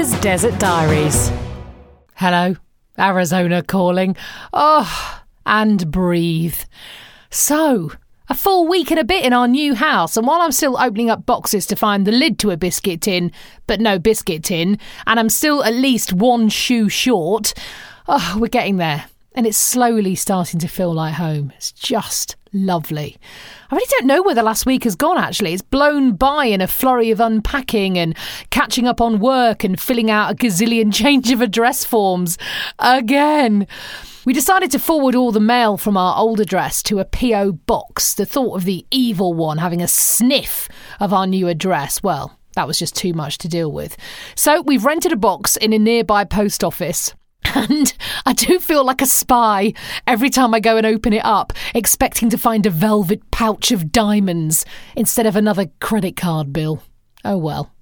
America's Desert Diaries. Hello, Arizona calling. Oh, and breathe. So, a full week and a bit in our new house, and while I'm still opening up boxes to find the lid to a biscuit tin, but no biscuit tin, and I'm still at least one shoe short, oh, we're getting there. And it's slowly starting to feel like home. It's just lovely. I really don't know where the last week has gone, actually. It's blown by in a flurry of unpacking and catching up on work and filling out a gazillion change of address forms again. We decided to forward all the mail from our old address to a P.O. box. The thought of the evil one having a sniff of our new address, well, that was just too much to deal with. So we've rented a box in a nearby post office. And I do feel like a spy every time I go and open it up, expecting to find a velvet pouch of diamonds instead of another credit card bill. Oh well.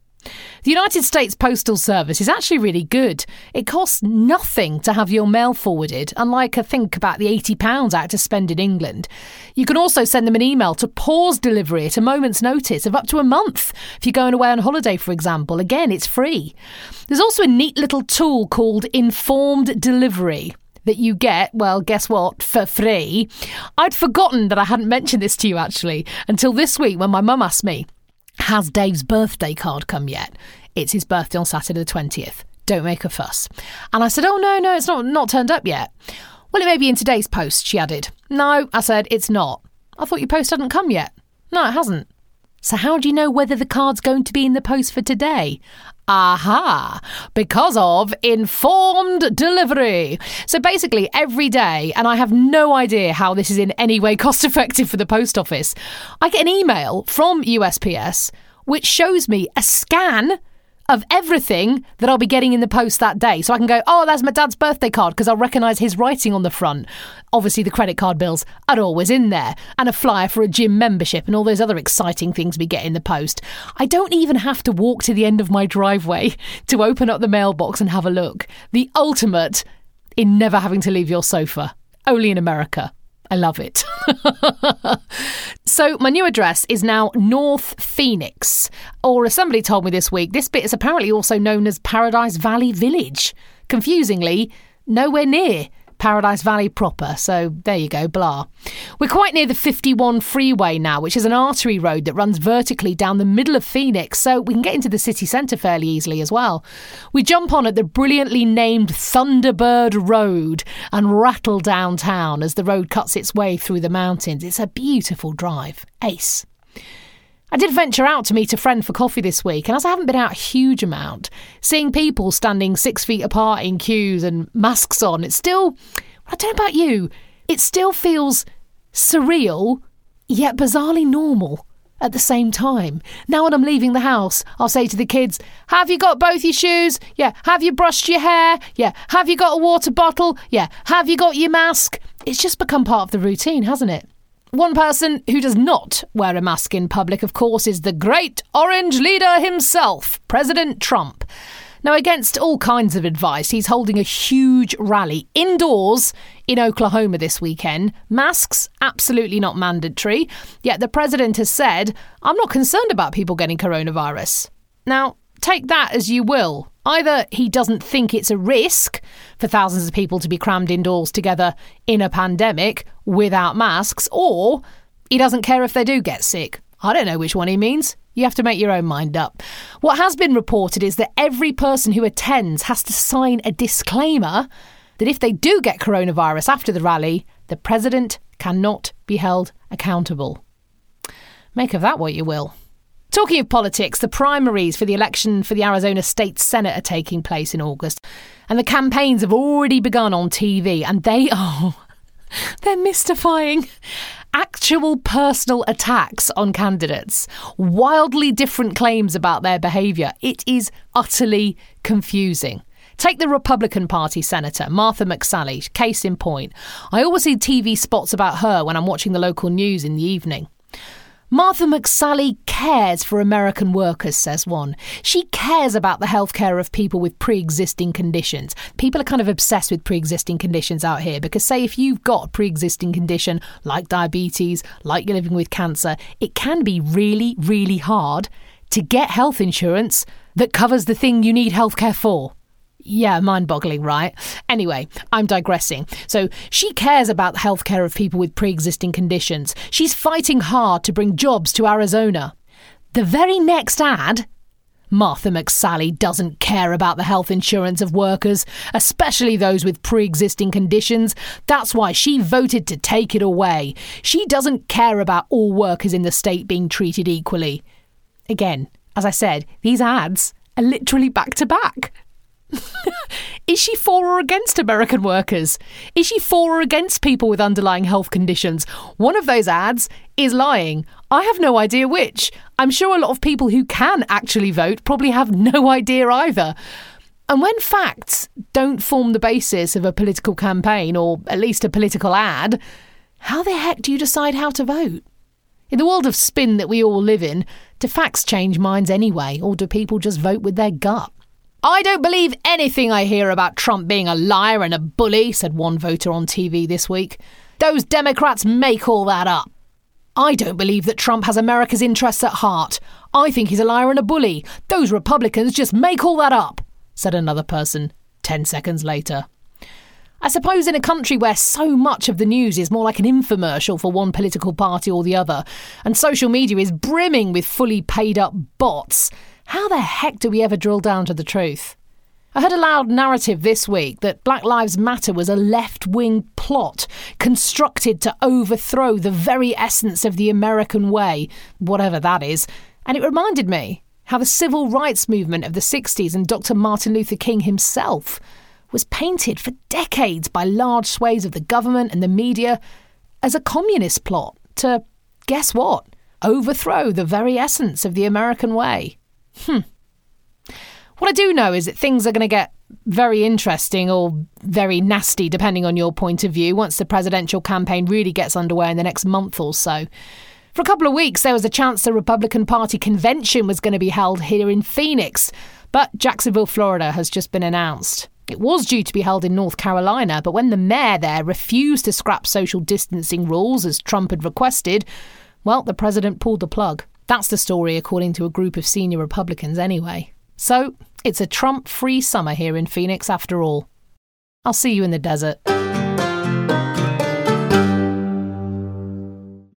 The United States Postal Service is actually really good. It costs nothing to have your mail forwarded, unlike I think about the £80 I had to spend in England. You can also send them an email to pause delivery at a moment's notice of up to a month. If you're going away on holiday, for example, again, it's free. There's also a neat little tool called Informed Delivery that you get, well, guess what, for free. I'd forgotten that I hadn't mentioned this to you actually until this week when my mum asked me. Has Dave's birthday card come yet? It's his birthday on Saturday the 20th. Don't make a fuss. And I said, Oh, no, no, it's not, not turned up yet. Well, it may be in today's post, she added. No, I said, it's not. I thought your post hadn't come yet. No, it hasn't. So, how do you know whether the card's going to be in the post for today? Aha! Because of informed delivery. So basically, every day, and I have no idea how this is in any way cost effective for the post office, I get an email from USPS which shows me a scan of everything that I'll be getting in the post that day. So I can go, oh, that's my dad's birthday card because I'll recognise his writing on the front. Obviously, the credit card bills are always in there, and a flyer for a gym membership and all those other exciting things we get in the post. I don't even have to walk to the end of my driveway to open up the mailbox and have a look. The ultimate in never having to leave your sofa. Only in America. I love it. so, my new address is now North Phoenix, or as somebody told me this week, this bit is apparently also known as Paradise Valley Village. Confusingly, nowhere near Paradise Valley proper. So there you go, blah. We're quite near the 51 freeway now, which is an artery road that runs vertically down the middle of Phoenix, so we can get into the city centre fairly easily as well. We jump on at the brilliantly named Thunderbird Road and rattle downtown as the road cuts its way through the mountains. It's a beautiful drive. Ace. I did venture out to meet a friend for coffee this week, and as I haven't been out a huge amount, seeing people standing six feet apart in queues and masks on, it's still, I don't know about you, it still feels surreal, yet bizarrely normal at the same time. Now, when I'm leaving the house, I'll say to the kids, Have you got both your shoes? Yeah. Have you brushed your hair? Yeah. Have you got a water bottle? Yeah. Have you got your mask? It's just become part of the routine, hasn't it? One person who does not wear a mask in public, of course, is the great orange leader himself, President Trump. Now, against all kinds of advice, he's holding a huge rally indoors in Oklahoma this weekend. Masks, absolutely not mandatory. Yet the president has said, I'm not concerned about people getting coronavirus. Now, take that as you will. Either he doesn't think it's a risk for thousands of people to be crammed indoors together in a pandemic without masks, or he doesn't care if they do get sick. I don't know which one he means. You have to make your own mind up. What has been reported is that every person who attends has to sign a disclaimer that if they do get coronavirus after the rally, the president cannot be held accountable. Make of that what you will. Talking of politics, the primaries for the election for the Arizona State Senate are taking place in August, and the campaigns have already begun on TV, and they are. They're mystifying. Actual personal attacks on candidates, wildly different claims about their behaviour. It is utterly confusing. Take the Republican Party senator, Martha McSally, case in point. I always see TV spots about her when I'm watching the local news in the evening. Martha McSally cares for American workers, says one. She cares about the healthcare of people with pre existing conditions. People are kind of obsessed with pre existing conditions out here because, say, if you've got a pre existing condition like diabetes, like you're living with cancer, it can be really, really hard to get health insurance that covers the thing you need healthcare for. Yeah, mind boggling, right? Anyway, I'm digressing. So, she cares about the healthcare of people with pre existing conditions. She's fighting hard to bring jobs to Arizona. The very next ad Martha McSally doesn't care about the health insurance of workers, especially those with pre existing conditions. That's why she voted to take it away. She doesn't care about all workers in the state being treated equally. Again, as I said, these ads are literally back to back. Is she for or against American workers? Is she for or against people with underlying health conditions? One of those ads is lying. I have no idea which. I'm sure a lot of people who can actually vote probably have no idea either. And when facts don't form the basis of a political campaign, or at least a political ad, how the heck do you decide how to vote? In the world of spin that we all live in, do facts change minds anyway, or do people just vote with their gut? I don't believe anything I hear about Trump being a liar and a bully, said one voter on TV this week. Those Democrats make all that up. I don't believe that Trump has America's interests at heart. I think he's a liar and a bully. Those Republicans just make all that up, said another person, 10 seconds later. I suppose in a country where so much of the news is more like an infomercial for one political party or the other, and social media is brimming with fully paid up bots, how the heck do we ever drill down to the truth? I heard a loud narrative this week that Black Lives Matter was a left wing plot constructed to overthrow the very essence of the American way, whatever that is. And it reminded me how the civil rights movement of the 60s and Dr. Martin Luther King himself was painted for decades by large swathes of the government and the media as a communist plot to, guess what, overthrow the very essence of the American way. Hmm. What I do know is that things are going to get very interesting or very nasty, depending on your point of view, once the presidential campaign really gets underway in the next month or so. For a couple of weeks, there was a chance the Republican Party convention was going to be held here in Phoenix, but Jacksonville, Florida has just been announced. It was due to be held in North Carolina, but when the mayor there refused to scrap social distancing rules as Trump had requested, well, the president pulled the plug. That's the story, according to a group of senior Republicans, anyway. So, it's a Trump free summer here in Phoenix after all. I'll see you in the desert.